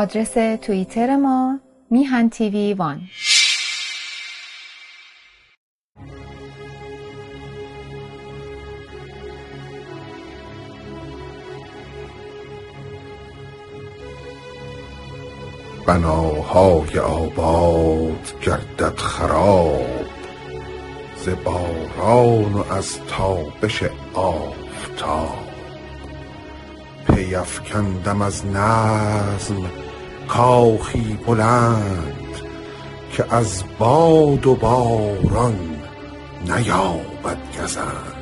آدرس توییتر ما میهن تیوی وان. بناهای آباد گردد خراب ز باران و از تابش آفتاب. پی افکندم از نظم کاخی بلند که از باد و باران نیابد گزند.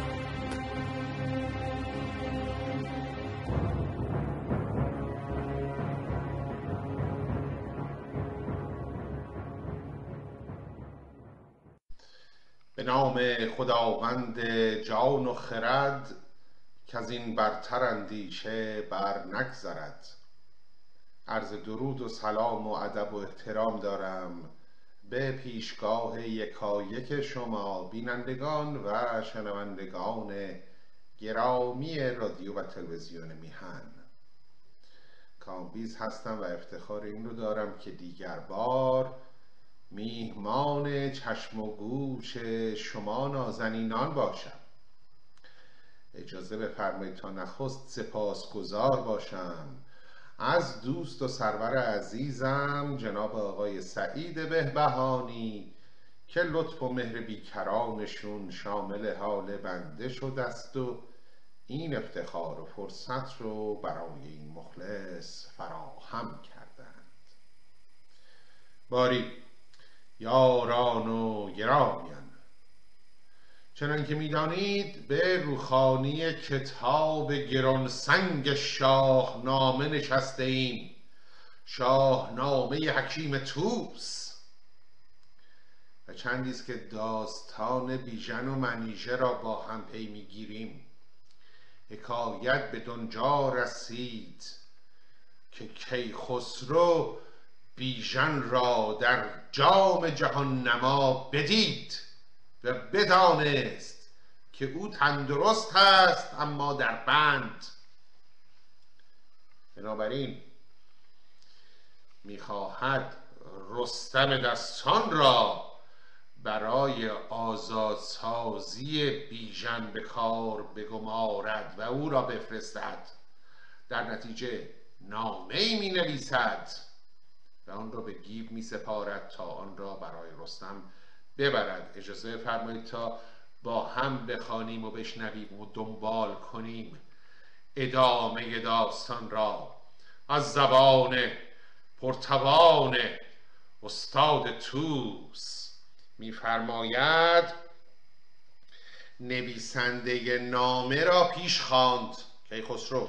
به نام خداوند جان و خرد کز این برتر اندیشه بر نگذرد عرض درود و سلام و ادب و احترام دارم به پیشگاه یکایک شما بینندگان و شنوندگان گرامی رادیو و تلویزیون میهن. کامبیز هستم و افتخار این رو دارم که دیگر بار میهمان چشم و گوش شما نازنینان باشم. اجازه بفرمایید تا نخست سپاسگزار باشم. از دوست و سرور عزیزم جناب آقای سعید بهبهانی که لطف و مهر بیکرانشون شامل حال بنده شده است و این افتخار و فرصت رو برای این مخلص فراهم کردند. باری یاران و گرامیان. چنان که می‌دانید به روخانی کتاب گرانسنگ شاهنامه نشسته ایم شاهنامه حکیم توس و چندیست که داستان بیژن و منیژه را با هم پی می‌گیریم. حکایت به دنجا رسید که کیخسرو بیژن را در جام جهان نما بدید. و بدانست که او تندرست است اما در بند. بنابراین می‌خواهد رستم دستان را برای آزادسازی بیژن به کار بگمارد و او را بفرستد. در نتیجه نامه ای می نویسد و آن را به گیو می سپارد تا آن را برای رستم ببرد. اجازه فرمایید تا با هم بخوانیم و بشنویم و دنبال کنیم ادامه داستان را. از زبان پرتوان استاد توس میفرماید نویسنده نامه را پیش خواند. کیخسرو.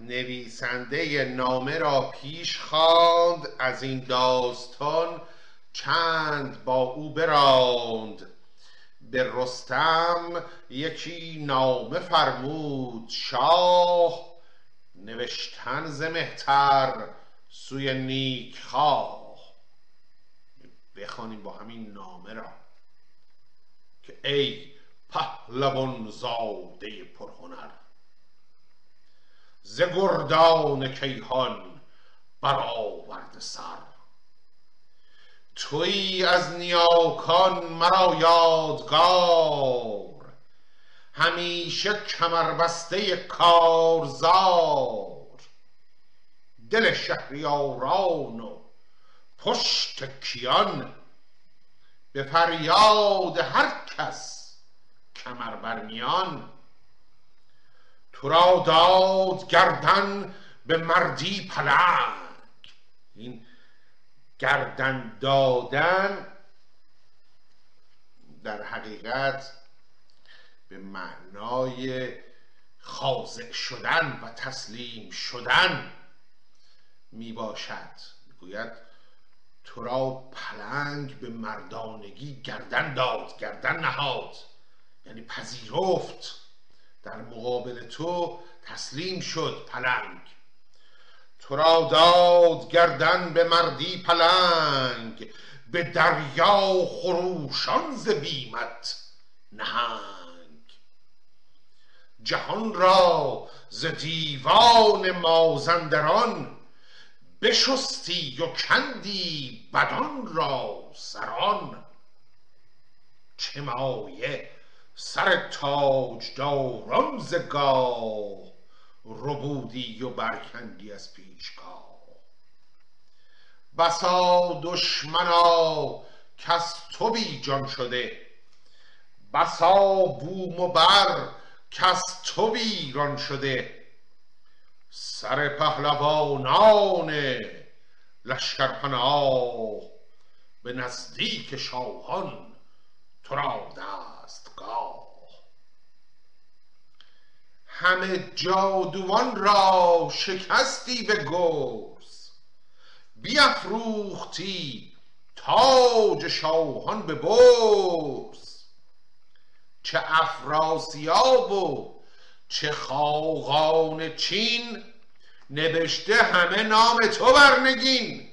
نویسنده نامه را پیش خواند. از این داستان چند با او براند. به رستم یکی نامه فرمود شاه نوشتن ز مهتر سوی نیک خواه. بخوانیم با همین نامه را که ای پهلوان زاده پرهنر ز گردان کیهان برآورده سر. تویی از نیاکان مرا یادگار. همیشه کمربسته کارزار. دل شهریاران و پشت کیان. به فریاد هر کس کمر بر میان. تو را داد گردن به مردی پلنگ. این گردن دادن در حقیقت به معنای خاضع شدن و تسلیم شدن می باشد می‌گوید تو را پلنگ به مردانگی گردن داد گردن نهاد. یعنی پذیرفت. در مقابل تو تسلیم شد پلنگ. تو را داد گردن به مردی پلنگ به دریا خروشان ز بیمت نهنگ. جهان را ز دیوان مازندران بشستی و کندی بدان را سران. چه مایه سر تاج داران ز گاه ربودی و برکندی از پیشگاه. بسا دشمنا کز تو بی جان شده. بسا بوم و بر کز تو ویران شده. سر پهلوانان لشکر پناه به نزدیک شاهان تو را دستگاه. همه جادوان را شکستی به گرز. بیافروختی تاج شاهان به برز. چه افراسیاب و چه خاقان چین نبشته همه نام تو برنگین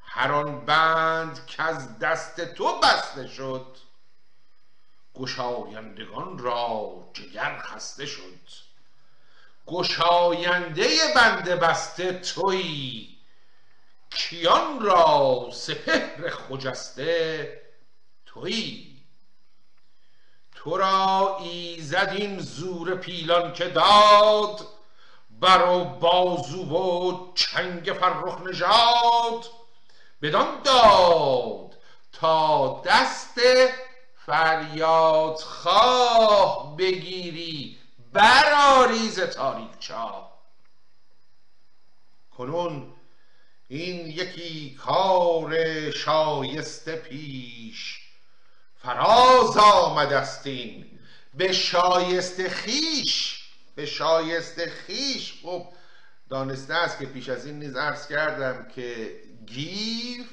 هر آن بند که از دست تو بسته شد گشایندگان را جگر خسته شد. گشاینده بنده بسته تویی کیان را سپهر خجسته تویی تو را ایزد این زور پیلان که داد بر و بازو و چنگ فرخ نژاد. بدان داد تا دست فریاد خواه بگیری برآری ز تاریک چاه. کنون این یکی کار شایسته پیش. فراز آمدست این به شایسته خیش به شایسته خیش. خب دانسته است که پیش از این نیز عرض کردم که گیو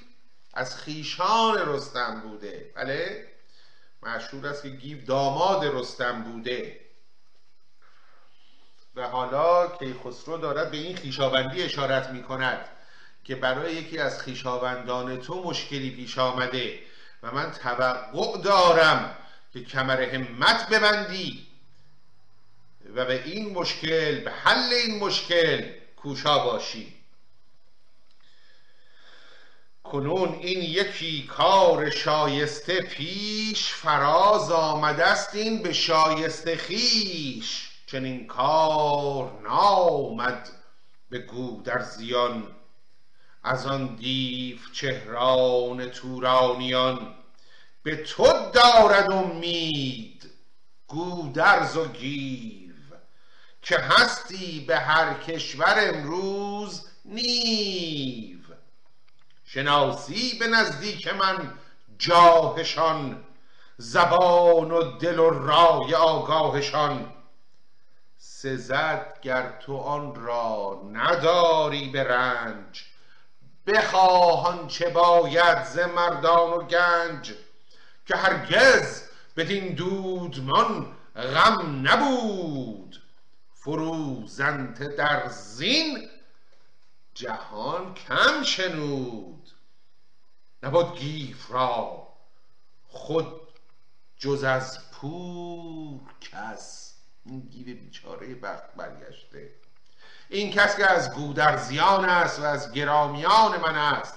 از خیشان رستم بوده. بله؟ مشهور است که گیو داماد رستم بوده. و حالا کیخسرو دارد به این خیشاوندی اشارت می کند که برای یکی از خیشاوندان تو مشکلی پیش آمده و من توقع دارم که کمر همت ببندی و به این مشکل به حل این مشکل کوشا باشی. کنون این یکی کار شایسته پیش فراز آمده است این به شایسته خیش چنین کار نامد به در زیان از آن دیو چهران تورانیان. به تو دارد امید گودرز و گیو. که هستی به هر کشور امروز نیو. شناسی به نزدیک من جاهشان زبان و دل و رای آگاهشان. سزد گر تو آن را نداری به رنج بخواه چه باید ز مردان و گنج که هرگز بدین دودمان غم نبود. فروزنده در زین جهان کم شنود. نبود گیو را خود جز از پور کس. این گیو بیچاره بخت برگشته. این کس که از گودرزیان است و از گرامیان من است.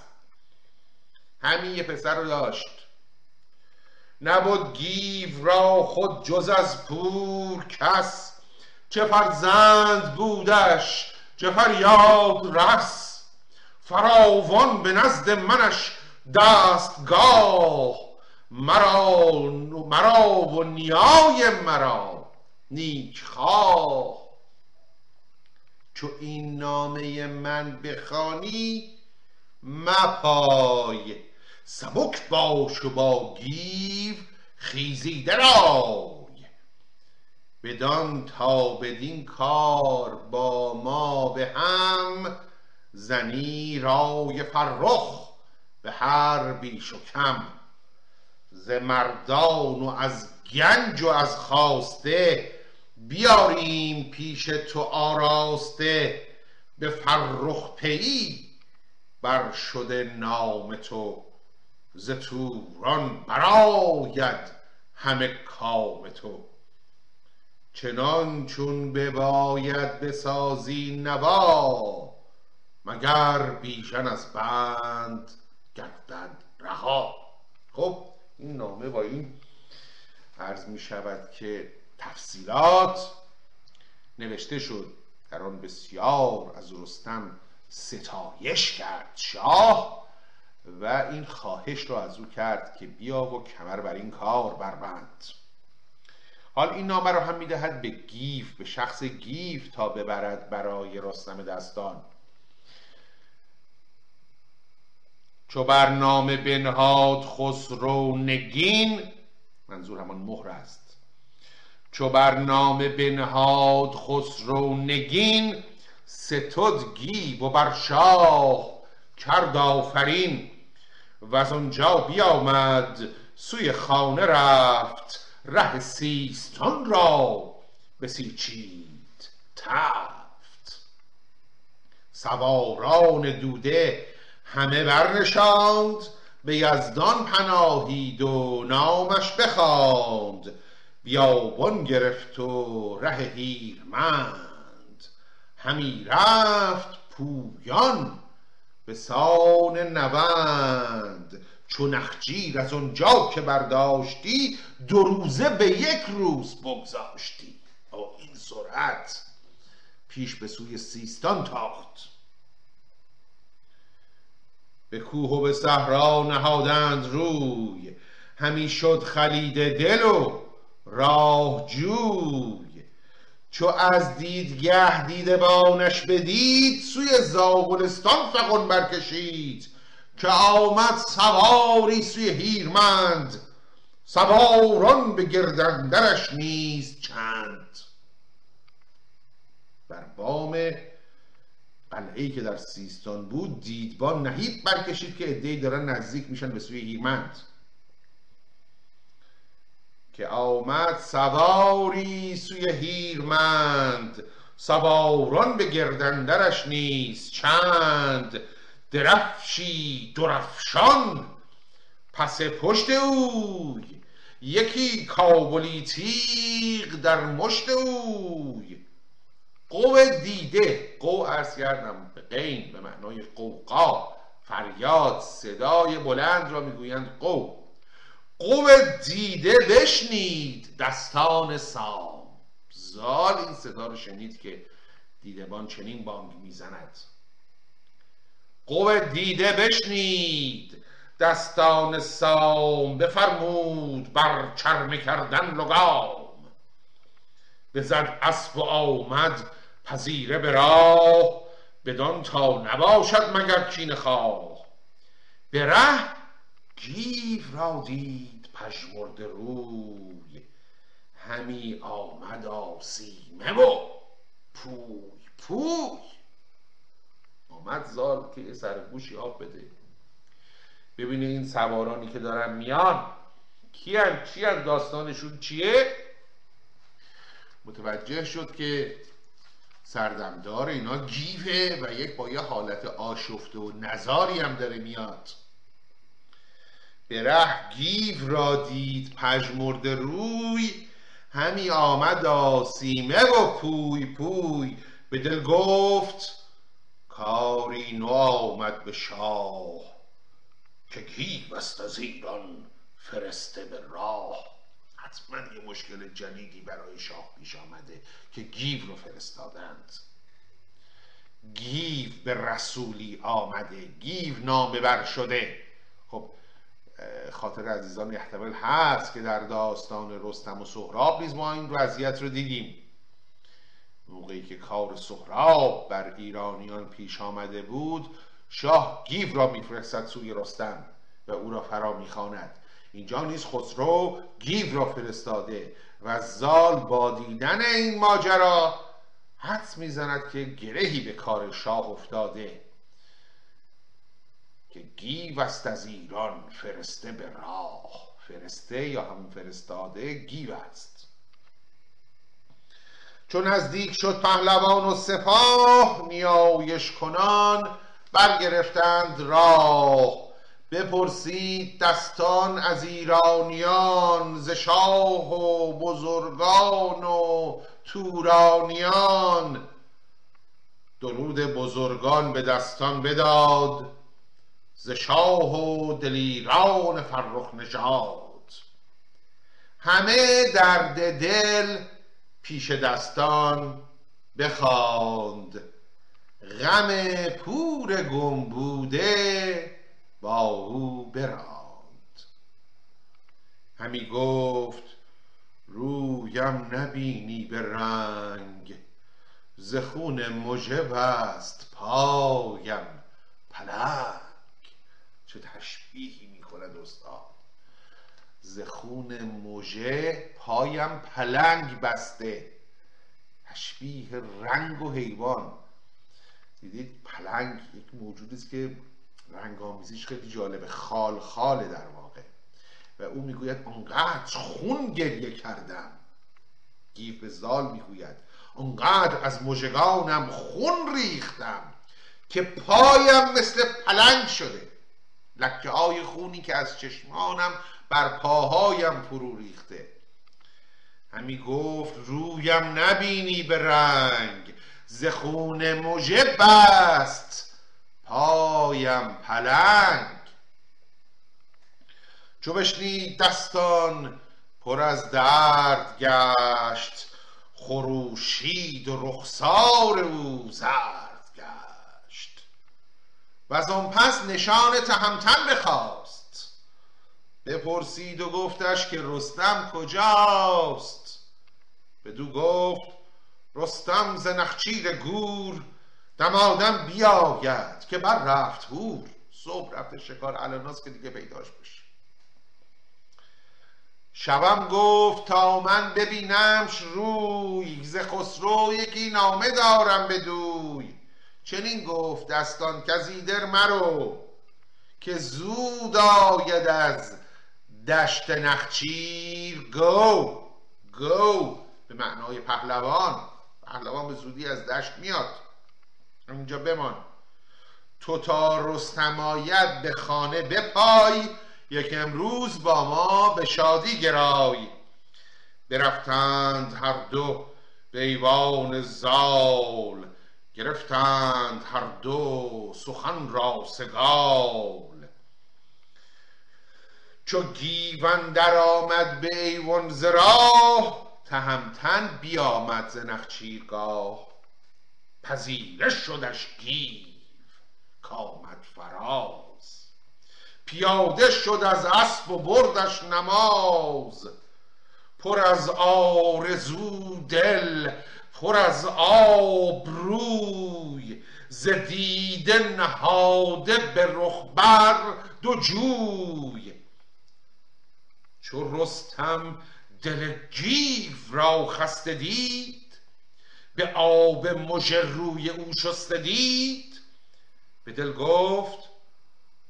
همین یه پسر رو داشت. نبود گیو را خود جز از پور کس. چه فرزند بودش چه فریاد رس؟ فراوان به نزد منش دستگاه. مرا مرا و نیای مرا نیک خواه. چو این نامه من بخوانی مپای. سبک باش و با گیو خیزیده رای بدان تا بدین کار با ما به هم زنی رای فرخ به هر بیش و کم. ز مردان و از گنج و از خواسته بیاریم پیش تو آراسته. به فرخ پیی بر شده نام تو. ز توران براید همه کام تو. چنان چون بباید بسازی نوا مگر بیژن از بند گردد رها. خب این نامه با این عرض می شود که تفصیلات نوشته شد در آن بسیار از رستم ستایش کرد شاه و این خواهش را از او کرد که بیا و کمر بر این کار بربند. حال این نامه را هم می‌دهد به گیو به شخص گیو تا ببرد برای رستم دستان. چو بر نامه بنهاد خسرو نگین منظور همان مهر است. چو بر نامه بنهاد خسرو نگین ستد گیو و بر شاه کرد آفرین. و از آنجا بیامد سوی خانه رفت. ره سیستان را بسیچید تفت. سواران دوده همه برنشاند به یزدان پناهید و نامش بخواند. بیابان گرفت و ره هیرمند. همی رفت پویان به سان نوند. چو نخجیر از آنجا که برداشتی دو روزه به یک روز بگذاشتی. با این سرعت پیش به سوی سیستان تاخت. به کوه و به صحرا نهادند روی. همی شد خلید دل و راه جوی. چو از دیدگه دیده بانش بدید سوی زاولستان فغان برکشید. که آمد سواری سوی هیرمند سواران به گردندرش نیز چند. بر بام قلعه که در سیستان بود دیدبان نهیب برکشید که ادهی دارن نزدیک میشن به سوی هیرمند. که آمد سواری سوی هیرمند سواران به گردندرش نیست چند. درفشی درفشان پس پشت اوی یکی کابلی تیغ در مشت اوی. قو دیده قو ارز کردم به قین به معنای قوقا فریاد صدای بلند را می‌گویند قو قو دیده بشنید دستان سام. زال این صدا رو شنید که دیدبان چنین بانگ می‌زند. قو دیده بشنید. دستان سام بفرمود بر چرمه کردن لگام بزد اسب و آمد پذیره به راه بدان تا نباشد مگر کین خواه. به ره گیو را دید پژمرده روی همی آمد آسیمه و پوی پوی. آمد زال که سرگوشی آب بده. ببینه این سوارانی که دارن میان کیان چی داستانشون چیه؟ متوجه شد که سردمدار اینا گیوه و یک با یه حالت آشفته و نزاری هم داره میاد. به ره گیو را دید پژمرد روی همی آمد آسیمه و پوی پوی. به دل گفت کاری نو آمد به شاه که گیو است از ایران فرسته به راه. حتما یه مشکل جدیدی برای شاه پیش آمده که گیو رو فرستادند. گیو به رسولی آمده گیو نامه بر شده. خب خاطر عزیزان احتمال هست که در داستان رستم و سهراب نیز ما این وضعیت رو دیدیم. موقعی که کار سهراب بر ایرانیان پیش آمده بود شاه گیو را میفرستد سوی رستم و او را فرا می‌خواند. اینجا نیز خسرو گیو را فرستاده و زال با دیدن این ماجرا حدس می‌زند که گرهی به کار شاه افتاده که گیو است از ایران فرسته به راه فرسته یا همون فرستاده گیو است. چون نزدیک شد پهلوان و سپاه نیایش کنان برگرفتند راه. بپرسید دستان از ایرانیان ز شاه و بزرگان و تورانیان. درود بزرگان به دستان بداد ز شاه و دلیران فرخ نژاد. همه درد دل پیش دستان بخواند. غم پور گم بوده با او براند. همی گفت رویم نبینی به رنگ. ز خون مژه بست پایم پلنگ. چه تشبیهی می‌کند استاد؟ ز خون مژه پایم پلنگ بسته. تشبیه رنگ و حیوان. دیدید پلنگ یک موجودی است که رنگ آمیزیش خیلی جالبه. خال خاله در واقع. و او می‌گوید اونقدر خون گریه کردم. گیو زال می‌گوید اونقدر از مژگانم خون ریختم که پایم مثل پلنگ شده. لکه های خونی که از چشمانم بر پاهایم فرو ریخته. همی گفت رویم نبینی به رنگ ز خون مژه بست پایم پلنگ. چو بشنید دستان پر از درد گشت خروشید و رخسار او زرد گشت. و از پس نشان تهمتن بخواست بپرسید و گفتش که رستم کجاست؟ بدو گفت رستم ز نخچیر گور دمادم بیاید که بر رفت هور صبح رفته شکار الاناس که دیگه پیداش بشه. شبم گفت تا من ببینمش روی ز خسرو یکی نامه دارم بدوی. چنین گفت دستان کزیدر مرو که زود آید از دشت نخچیر گو گو به معنای پهلوان. پهلوان به زودی از دشت میاد. اونجا بمان. تو تا رستم آید به خانه بپای یک امروز با ما به شادی گرای. برفتند هر دو به ایوان زال گرفتند هر دو سخن را سگال. چو گیون در آمد به ایوان ز راه تهمتن بیامد ز نخچیرگاه. پذیره شدش گیو کامد فراز. پیاده شد از اسب و بردش نماز. پر از آرزو دل پر از آب روی. ز دیده نهاده به رخ بر دو جوی. چو رستم دل گیو را خسته دید به آب مژه روی او شسته دید. به دل گفت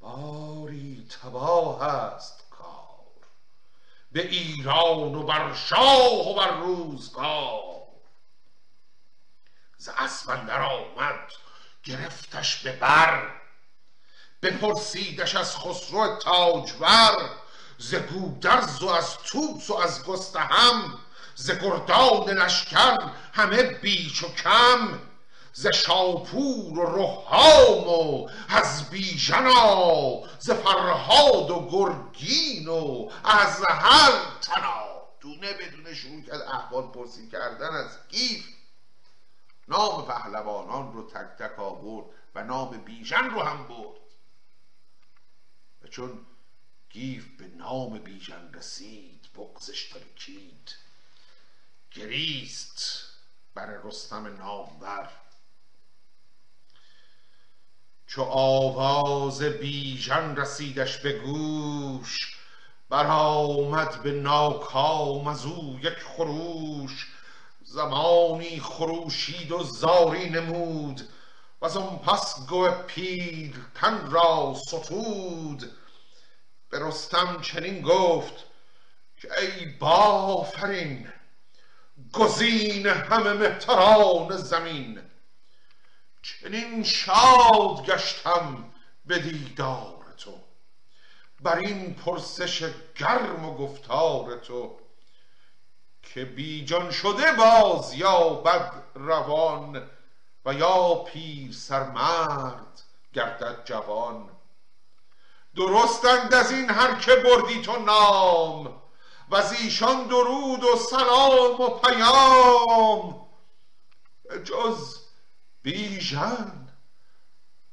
باری تباه است کار به ایران و بر شاه و بر روزگار. ز اسب اندر آمد گرفتش به بر بپرسیدش از خسرو تاجور. ز گودرز و از توس و از گستهم ز گردان لشکر همه بیش و کم ز شاپور و رهام و از بیژنا ز فرهاد و گرگین و از هر تنا دونه بدونه شروع کرد احوال پرسی کردن از گیف نام پهلوانان رو تک تک آورد و نام بیژن رو هم برد. و چون گیف به نام بیژن رسید بغزش ترکید گریست بر رستم نامور. چو آواز بیژن رسیدش به گوش برآمد به ناکام از او یک خروش. زمانی خروشید و زاری نمود و آن پس گو تن را ستود. به رستم چنین گفت که ای بافرین گزین همه مهتران زمین. چنین شاد گشتم به دیدار تو بر این پرسش گرم و گفتار تو که بیجان شده باز یا بد روان و یا پیر سرمرد گردد جوان. درستند از این هر که بردی تو نام و از ایشان درود و سلام و پیام. جز بیژن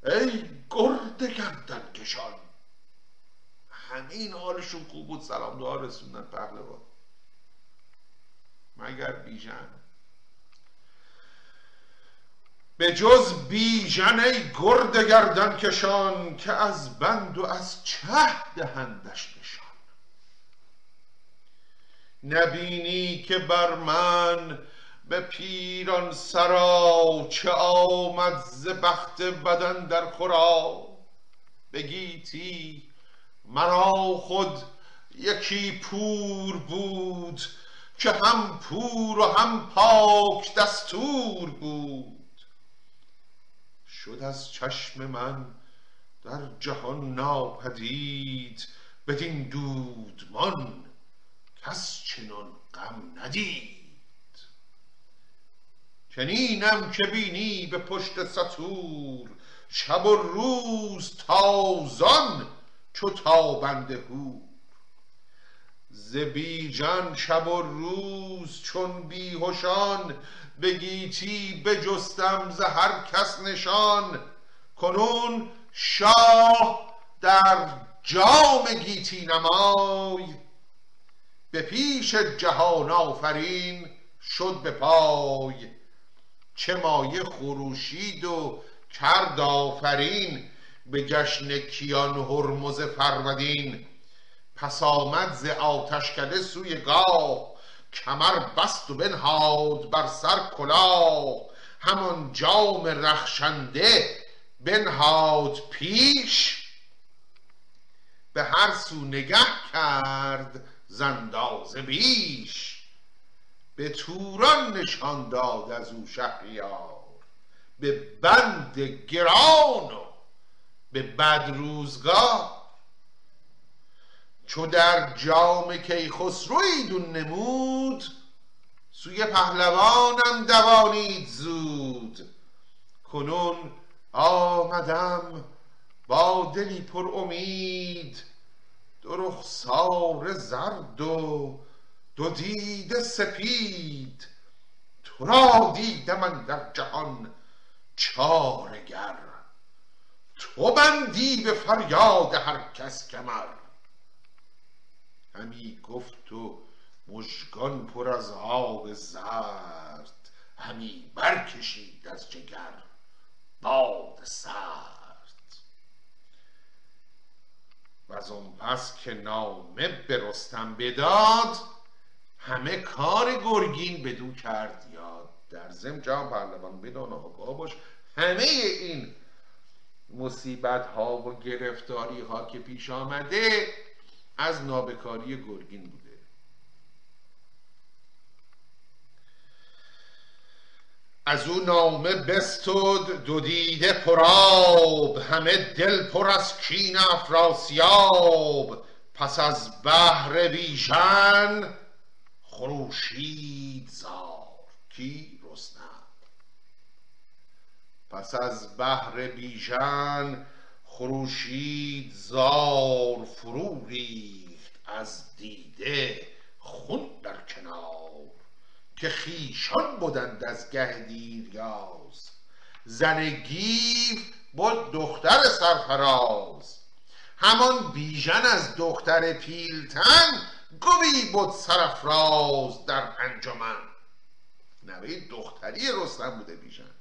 ای گرد گردن کشان همین حالشون خوب بود سلام دعا رسوندن پهلوان مگر بیژن؟ به جز بیژن ای گرد گردن کشان که از بند و از چه دهندش نشان. نبینی که بر من به پیران سرا چه آمد ز بخت بدن در خورا؟ بگیتی مرا خود یکی پور بود که هم پور و هم پاک دستور بود. شد از چشم من در جهان ناپدید بدین دودمان کس چنان غم ندید. چنینم که بینی به پشت سطور شب و روز تازان چو تابنده هور ز بیژن شب و روز چون بیهشان به گیتی بجستم ز هر کس نشان کنون شاه در جام گیتی نمای. به پیش جهان آفرین شد به پای. چه مایه خروشید و کرد آفرین به جشن کیان هرمز فرودین پس آمد ز آتشکده سوی گاه کمر بست و بنهاد بر سر کلاه. همان جام رخشنده بنهاد پیش. به هر سو نگه کرد زنداز بیش. به توران نشان داد از او شهریار. به بند گران و به بد روزگار چو در جام کیخسروی دون نمود سوی پهلوانم دوانید زود. کنون آمدم با دلی پر امید دو رخسار زرد و دو دیده سپید. تو را دیدم اندر جهان چارگر. تو بندی به فریاد هر کس کمر. همی گفت و مژگان پر از آب زرد همی برکشید از جگر باد سرد. و اون پس که نامه به رستم بداد همه کار گرگین بدو کرد یاد. در زم جام پهلوان بدان آگاه باش. همه این مصیبت ها و گرفتاری ها که پیش آمده از نابکاری گرگین بوده. از او نامه بستد دو دیده پراب همه دل پر از کین افراسیاب. پس از بهر بیژن خروشید زار کی رستم؟ پس از بهر بیژن خروشید زار فرو ریخت از دیده خون در کنار که خیشان بودند از گه دیریاز زن گیو بود دختر سرفراز. همان بیژن از دختر پیلتن گوی بود سرفراز در انجمن. نوه دختری رستم بوده بیژن.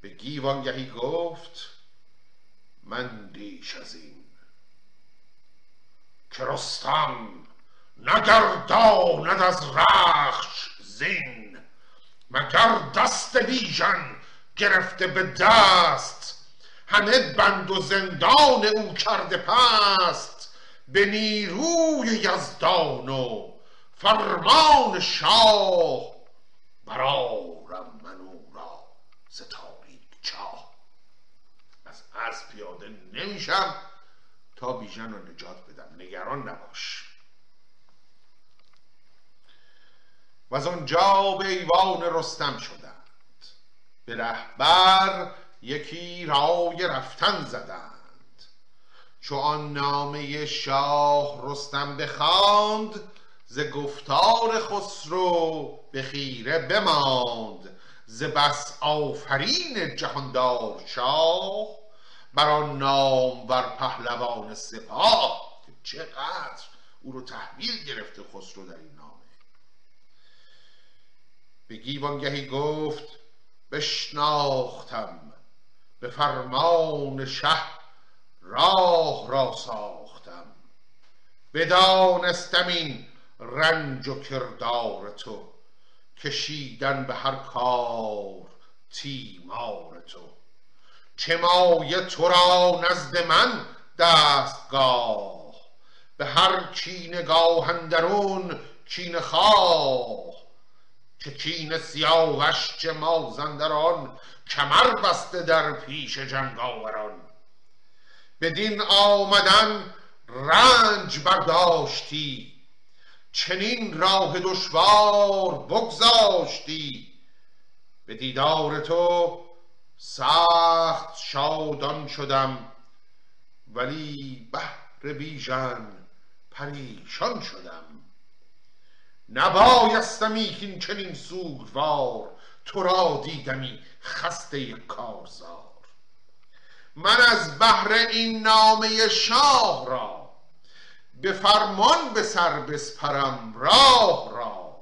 به گیوانگهی گفت مندیش از این که رستم نگرداند از رخش زین مگر دست بیژن گرفته به دست همه بند و زندان او کرده پست به نیروی یزدان و فرمان شاه برارم من او را ز تاریک چاه از اسب پیاده نمیشم تا بیژن رو نجات بدم. نگران نباش. و از آنجا به ایوان رستم شدند. به رهبر یکی رای رفتن زدند. چو آن نامه شاه رستم بخواند ز گفتار خسرو به خیره بماند. ز بس آفرین جهاندار شاه بر آن نامور پهلوان سپاه چقدر او رو تحویل گرفته خسرو در این نامه. به گیوانگهی گفت بشناختم به فرمان شه راه را ساختم. بدانستم این رنج و کردار تو کشیدن به هر کار تیمار تو. چه مایه تو را نزد من دستگاه. به هر کینه گاه اندرون کینه خواه. که کینه سیاوش چه مازندران کمر بسته در پیش جنگاوران. بدین آمدن رنج برداشتی چنین راه دشوار بگذاشتی. به دیدار تو سخت شادان شدم ولی بهر بیژن پریشان شدم. نبایستمی کین چنین سوگوار تو را دیدمی خسته کارزار. من از بهر این نامه شاه را به فرمان به سر بسپرم راه را.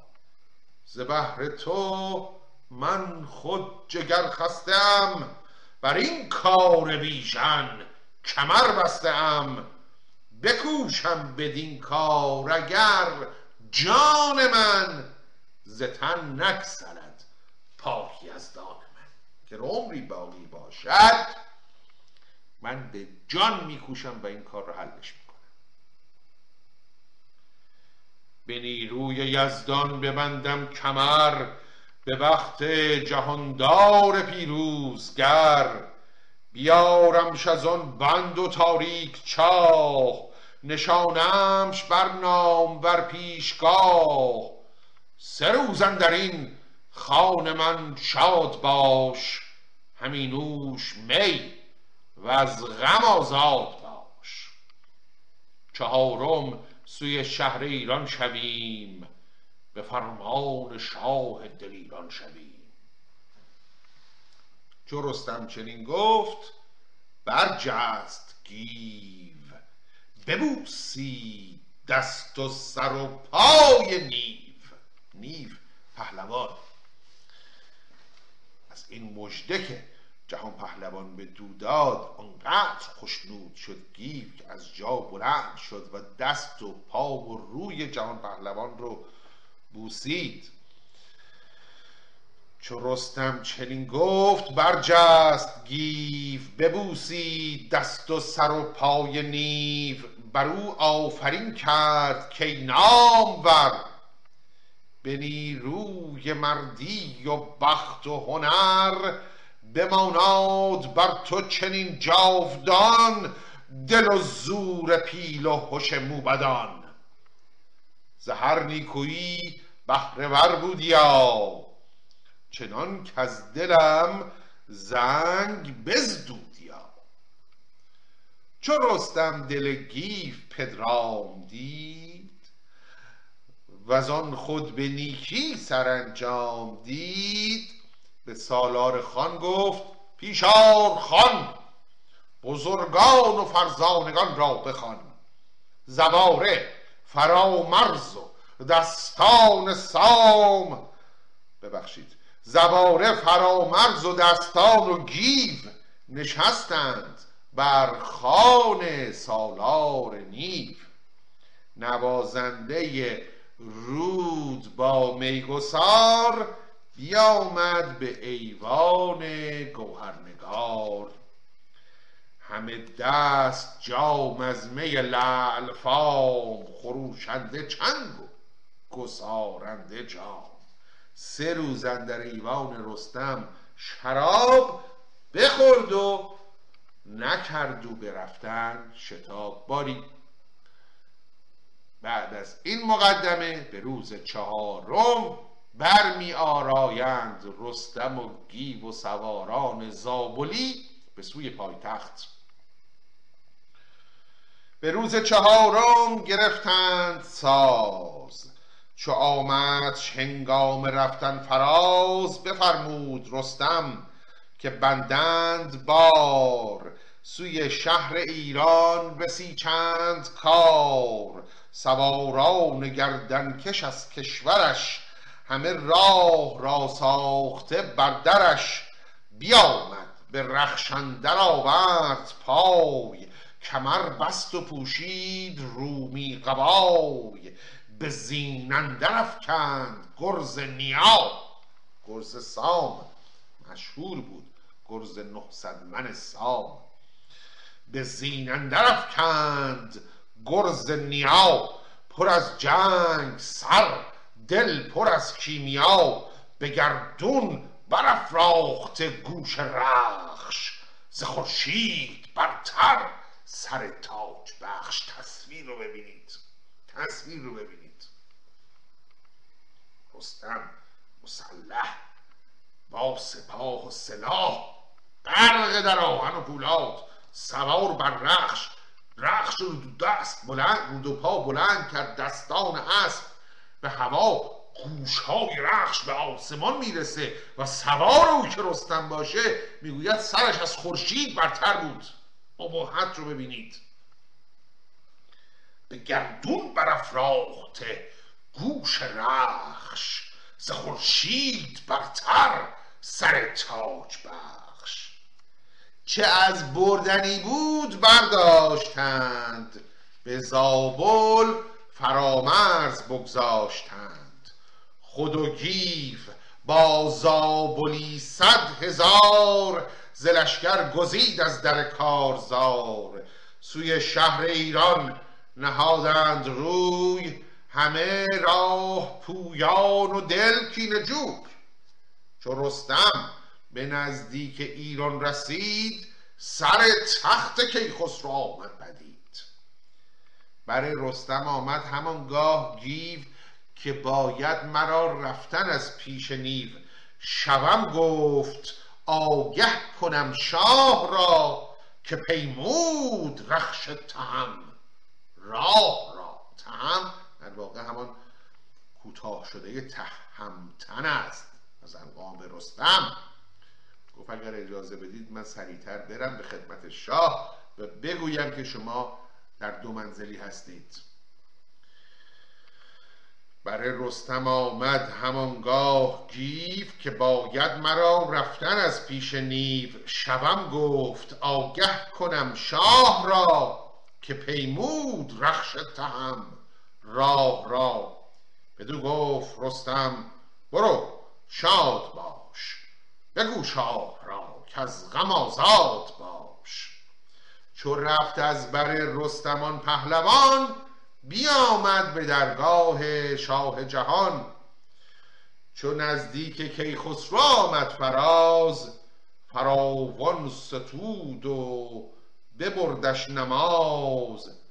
ز بهر تو من خود جگر خستم بر این کار بیژن کمر بستم. بکوشم بدین کار اگر جان من ز تن پاکی از دان من. که عمری باقی باشد من به جان میکوشم و این کار رو حلش می‌کنم. به نیروی یزدان ببندم کمر به وقت جهاندار پیروزگر بیارمش از آن بند و تاریک چاه نشانمش بر نام بر پیشگاه. سه روز این خان من شاد باش همینوش می و از غم آزاد باش. چهارم سوی شهر ایران شویم. به فرمان شاه دلیران شویم. چو رستم چنین گفت برجست گیو ببوسی دست و سر و پای نیو. نیو پهلوان. از این مژده که جهان پهلوان به دوداد آنقدر خوشنود شد گیو که از جا بلند شد و دست و پا و روی جهان پهلوان رو بوسید. چو رستم چنین گفت برجست گیف ببوسید دست و سر و پای نیو. بر او آفرین کرد که نامور. به نیروی مردی و بخت و هنر بماناد بر تو چنین جاودان دل و زور پیل و هوش موبدان. ز نیکویی بهره ور بودیا چنان که از دلم زنگ بزدودیا چو رستم دل گیف پدرام دید و آن خود به نیکی سرانجام دید. به سالار خان گفت پیشار خان بزرگان و فرزانگان را بخوان. زواره فرامرز و دستان سام. ببخشید زواره فرامرز و دستان و گیو نشستند بر خان سالار نیو. نوازنده رود با میگسار بیامد به ایوان گوهرنگار. همه دست جام از می لعل فام خروشنده چنگ گسارنده جام. سه روز در ایوان رستم شراب بخورد و نکرد و برفتن شتاب باری. بعد از این مقدمه به روز چهارم برمی آرایند رستم و گیو و سواران زابلی به سوی پایتخت. به روز چهارم گرفتند ساز. چو آمد هنگام رفتن فراز بفرمود رستم که بندند بار سوی شهر ایران بسیچند کار. سواران گردنکش از کشورش همه راه را ساخته بر درش. بیامد به رخشندر آورد پای کمر بست و پوشید رومی قبای. به زین اندر افکند گرز نیا گرز سام. مشهور بود. گرز نهصد من سام. به زین اندر افکند گرز نیا پر از جنگ. سر. دل پر از کیمیا به گردون برافراخته گوش رخش. ز خورشید برتر. سر تاج بخش. تصویر رو ببینید. تصویر رو ببینید. رستم مسلح با سپاه و سلاح غرق در آهن و پولاد سوار بر رخش رخش رو دو دست بلند رو دو پا بلند کرد دستان اسب. به هوا گوشهای رخش به آسمان می‌رسه و سوار او که رستم باشه می‌گوید سرش از خورشید برتر بود. ابهت رو ببینید. به گردون برافراخته گوش رخش ز خورشید برتر سر تاج بخش. چه از بردنی بود برداشتند به زابل فرامرز بگذاشتند. خود و گیو با زابلی صد هزار ز گزید از در کارزار. سوی شهر ایران نهادند روی همه راه پویان و دل کینه جوی. چو رستم به نزدیک ایران رسید سر تخت کیخسرو آمد پدید برای رستم آمد همانگاه گیو که باید مرا رفتن از پیش نیو. شوم گفت آگه کنم شاه را که پیمود رخش تهم. راه را تهم در واقع همان کوتاه شده تهمتن است. از انقام رستم. گفت اگر اجازه بدید من سریعتر برم به خدمت شاه و بگویم که شما در دو منزلی هستید. برای رستم آمد همانگاه گیف که باید مرا رفتن از پیش نیو شوم گفت آگه کنم شاه را که پیمود رخش تهم. راه را بدو گفت رستم برو شاد باش. بگو شاه را که از غم آزاد باش. چو رفت از بر رستمان پهلوان بیامد به درگاه شاه جهان. چو نزدیک کیخسرو آمد فراز فراوان ستود و ببردش نماز.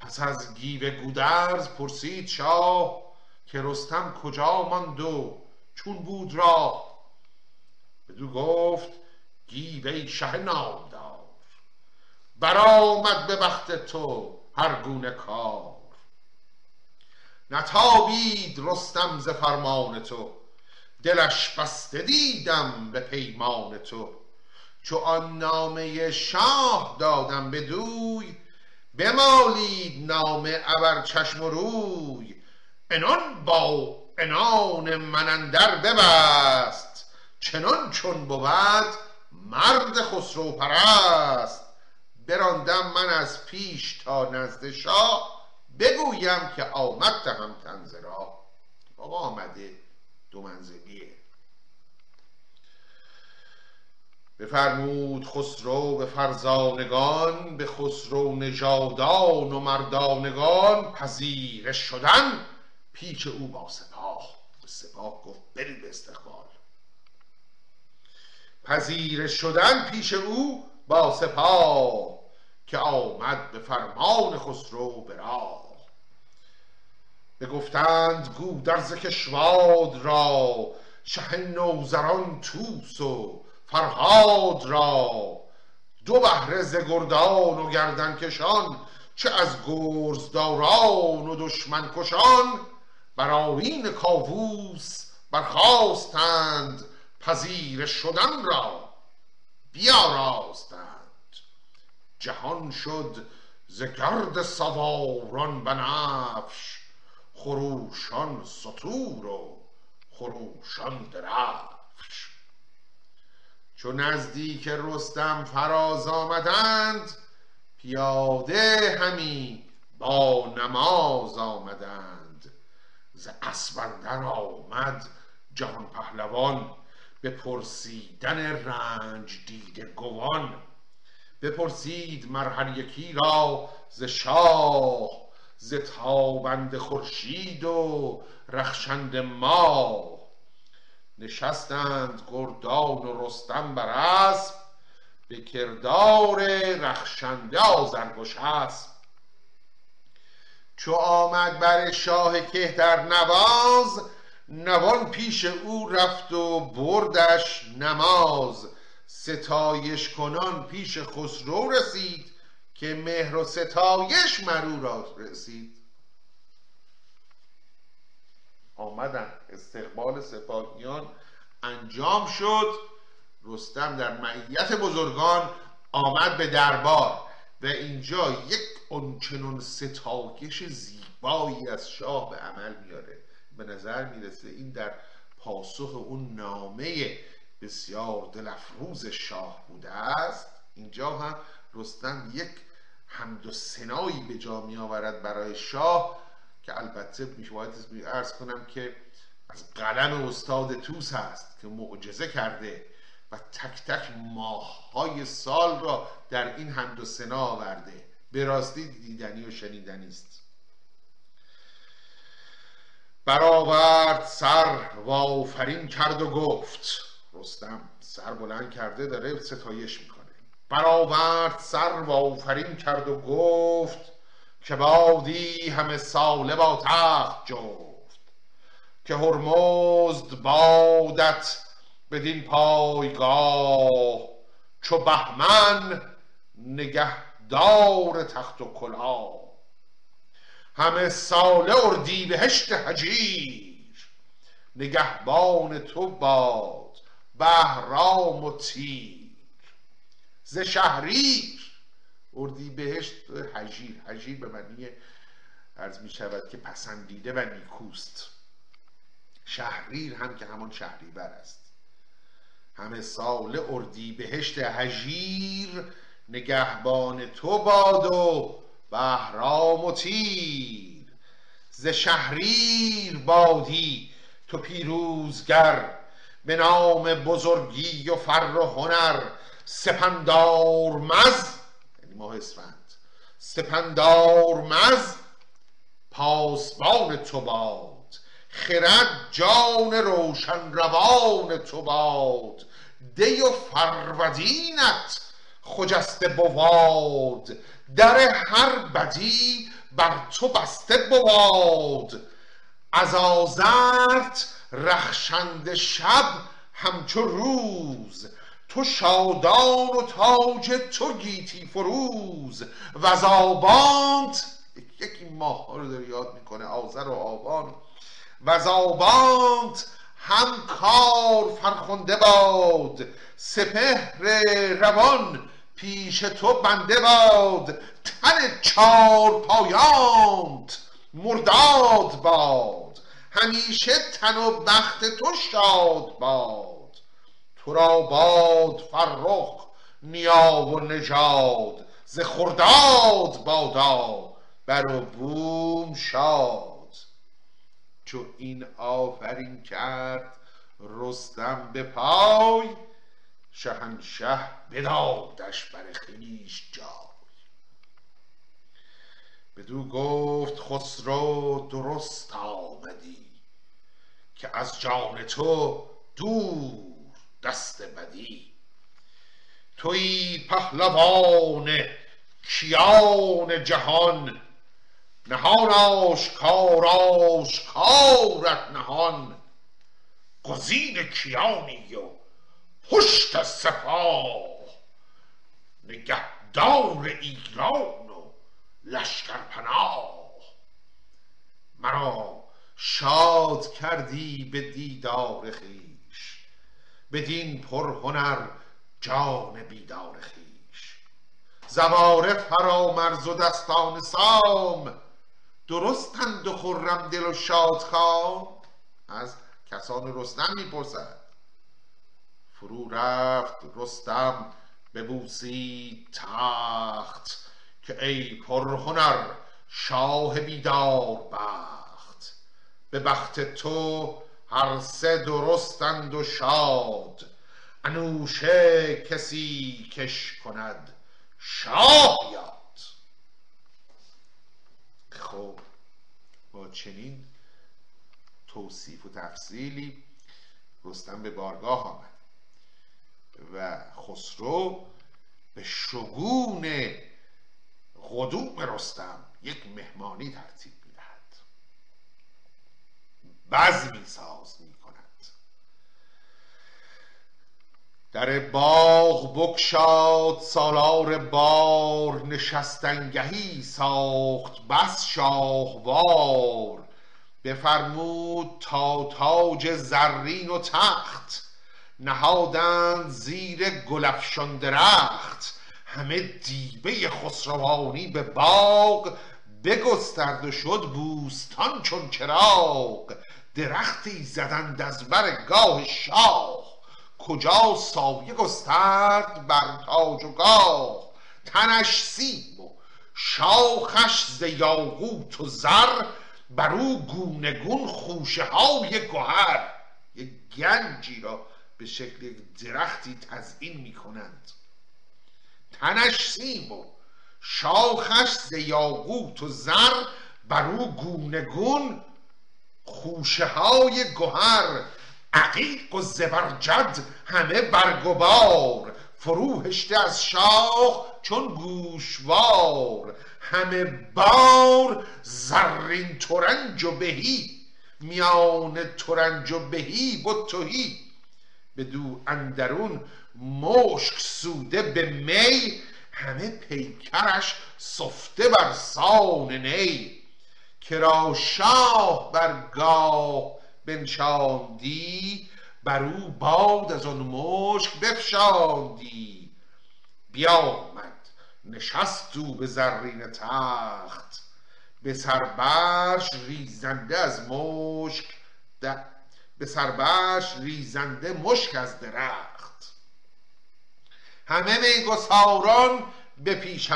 پس از گیو گودرز پرسید شاه که رستم کجا ماند و چون بود راه بدو گفت گیو ای شه نامدار برآمد به بخت تو هر گونه کار. نتابید رستم ز فرمان تو دلش بسته دیدم به پیمان تو. چو آن نامه شاه دادم بدوی بمالید نامه ابر چشم و روی. انان با انان من اندر ببست. چنان چون بود مرد خسرو پرست. براندم من از پیش تا نزد شاه بگویم که آمد تهمتن ز راه. آقا آمده دو منزلیه بفرمود خسرو به فرزانگان به خسرو نژادان و مردانگان پذیره شدن. پیش او با سپاه سپاه گفت برید به استقبال. پذیره شدن پیش او با سپاه که آمد به فرمان خسرو به راه. بگفتند گودرز کشواد را شه نوذران توس و فرهاد را. دو بهره ز گردان و گردنکشان چه از گرزداران و دشمن کشان. بر آیین کاووس برخواستند پذیره شدن را بیاراستند. جهان شد ز گرد سواران بنفش خروشان ستور و خروشان درفش. چو نزدیک رستم فراز آمدند پیاده همی با نماز آمدند. ز اسب اندر آمد جهان پهلوان به پرسیدن رنج دیده گوان. بپرسید مر یکی را ز شاه ز تابنده خورشید و رخشنده ماه. نشستند گردان و رستم بر اسب به کردار رخشنده آذرگش اسب. چو آمد بر شاه کهتر نواز نوان پیش او رفت و بردش نماز. ستایش کنان پیش خسرو رسید که مهر و ستایش مرو را رسید. آمدن استقبال سپاهیان انجام شد. رستم در معیت بزرگان آمد به دربار و اینجا یک اونچنون ستایش زیبایی از شاه به عمل میاره. به نظر می‌رسه این در پاسخ اون نامه بسیار دلفروز شاه بوده است. اینجا هم رستم یک حمد و سنایی به جا می آورد برای شاه. که البته میشواید ارز کنم که از قلم استاد توس هست که معجزه کرده و تک تک ماه های سال را در این حمد و سنا آورده. به راستی دیدنی و شنیدنی است. برآورد سر و آفرین کرد و گفت رستم سر بلند کرده داره ستایش می‌کنه. برآورد سر و آفرین کرد و گفت که بادی همه ساله با تخت جفت که هرمزد بادت بدین پایگاه چو بهمن نگهدار تخت و کلاه. همه ساله اردی بهشت هجیر نگهبان تو باد بهرام و تیر. ز شهریر اردی بهشت هجیر هجیر به معنی عرض می شود که پسندیده و نیکوست. شهریر هم که همان شهریور است. همه سال اردی بهشت هجیر نگهبان تو باد و بهرام و تیر. ز شهریر بادی تو پیروزگر به نام بزرگی و فر و هنر سپندار مز ماه اسفند سپندار مز پاسبان تو باد. خرد جان روشن روان تو باد. دی و فرودینت خجسته بواد. در هر بدی بر تو بسته بواد. از آزرت رخشنده شب همچو روز. تو شادان و تاج تو گیتی فروز و آبانت یکی ماه ها رو یاد می‌کنه آذر و آبان. و آبانت هم کار فرخنده باد سپهر روان پیش تو بنده باد تن چار پایانت مرداد باد. همیشه تن و بخت تو شاد باد. تو را باد فرخ نیا و نژاد ز خرداد بادا بر و بوم شاد. چو این آفرین کرد رستم به پای شهنشه بدادش بر خویش جای. بدو گفت خسرو درست آمدی که از جان تو دور دست بدی. توی پهلوان کیان جهان نهان آشکار آشکارت نهان. گزین کیانی و پشت سپاه. نگهدار ایران و لشکر پناه مرا شاد کردی به دیدار خیش. بدین پرهنر جان بیدار خیش زواره فرامرز و دستان سام درستند و خرم دل و شادکام از کسان رستم می‌پرسد. فرو رفت رستم ببوسید تخت که ای پرهنر شاه بیدار بخت. به بخت تو هر سه درستند و شاد. انوشه کسی کش کند شاه یاد خب با چنین توصیف و تفصیلی رستم به بارگاه آمد و خسرو به شگون قدوم رستم یک مهمانی ترتیب بزمی ساز می کند در باغ بکشاد سالار بار نشستنگهی ساخت بس شاهوار. بفرمود تا تاج زرین و تخت نهادند زیر گلفشان درخت. همه دیبه خسروانی به باغ بگسترد و شد بوستان چون چراغ. درختی زدند از بر گاه شاه. کجا سایه گسترد بر تاج و گاه؟ تنش سیم و شاخش ز یاقوت و زر بر او گونه گون خوشه های گهر. یک گنجی را به شکل یک درختی تزئین می کنند تنش سیم و شاخش ز یاقوت و زر بر او گونه گون خوشه های گهر عقیق و زبرجد همه برگبار. فروهشته از شاخ چون گوشوار. همه بار زرین ترنج و بهی میان ترنج و بهی و توهی دو اندرون مشک سوده به می همه پیکرش سفته بر سان نی. کرا شاه برگاه بنشاندی بر او باد از آن مشک بفشاندی. بیامد نشست او به زرین تخت به سربرش ریزنده از مشک به سربرش ریزنده مشک از درخت. همه میگساران به پیش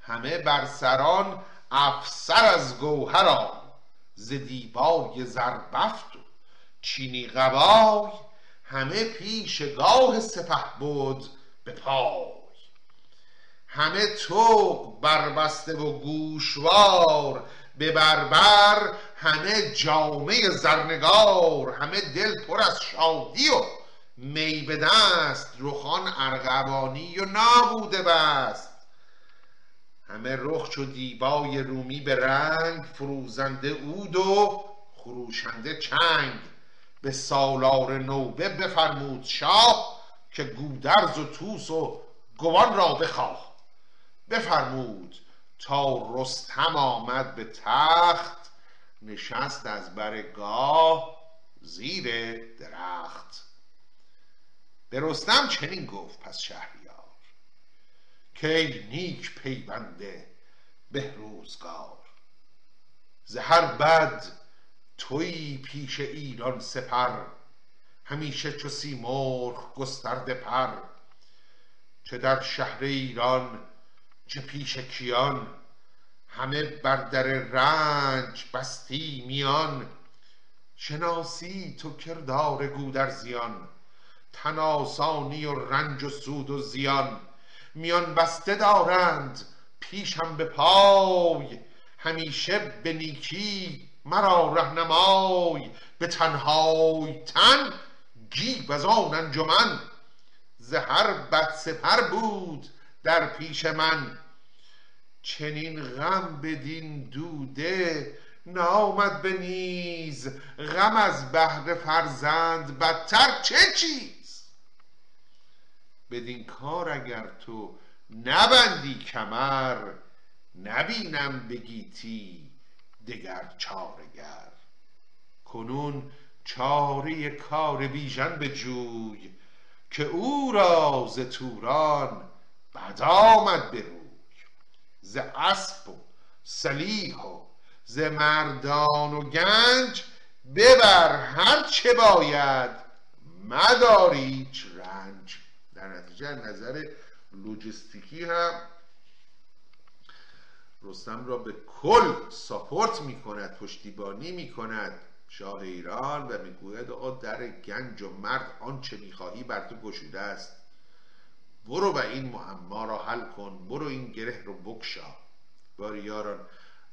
همه بر سران افسر از گوهران ز دیبای زربفت و چینی قبای همه پیش گاه سپه بود به پای. همه توق بربسته و گوشوار به بربر همه جامعه زرنگار همه دل پر از شادی و می به دست رخان ارغوانی و نابوده بست. همه رخ چو دیبای رومی به رنگ فروزنده اود و خروشنده چنگ. به سالار نوبه بفرمود شاه که گودرز و توس و گوان را بخواه. بفرمود تا رستم آمد به تخت نشست از برگاه زیر درخت. به رستم چنین گفت پس شهریار که نیک پیونده به روزگار زهر بد توی پیش ایران سپر همیشه چو سیمرغ گسترده پر. چه در شهر ایران چه پیش کیان همه بر در رنج بستی میان. شناسی تو کردار گودرزیان تناسانی و رنج و سود و زیان. میان بسته دارند پیشم به پای. همیشه به نیکی مرا رهنمای. به تنهای تن گیب از آن انجمن. ز هر بد سپر بود در پیش من. چنین غم بدین دوده نامد به نیز. غم از بهر فرزند بدتر چه چیز؟ بدین کار اگر تو نبندی کمر نبینم بگیتی دگر چارگر. کنون چاره کار بیژن جوی که او را ز توران بد آمد به روی. ز اسب و سلیح و ز مردان و گنج ببر هر چه باید مدار رنج. در نتیجه نظر لوجستیکی هم رستم را به کل ساپورت می کند پشتیبانی می کند شاه ایران و می‌گوید آقا در گنج و مرد آنچه می‌خواهی بر تو گشوده است. برو و این معما را حل کن برو این گره رو بکشا باری یاران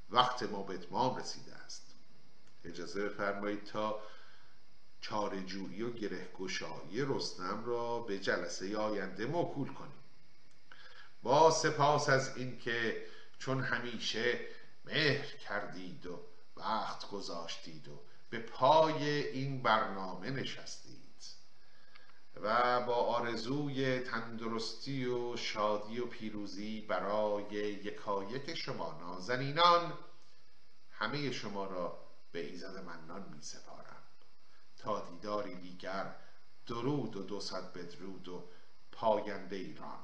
وقت ما به اتمام رسیده است. اجازه بفرمایید تا چارجویی و گره گشایی رستم را به جلسه آینده موکول کنیم. با سپاس از اینکه چون همیشه مهر کردید و وقت گذاشتید و به پای این برنامه نشستید و با آرزوی تندرستی و شادی و پیروزی برای یکایک شما نازنینان همه شما را به ایزد منان می سپارم تا دیداری دیگر درود و دوصد بدرود و پاینده ایران.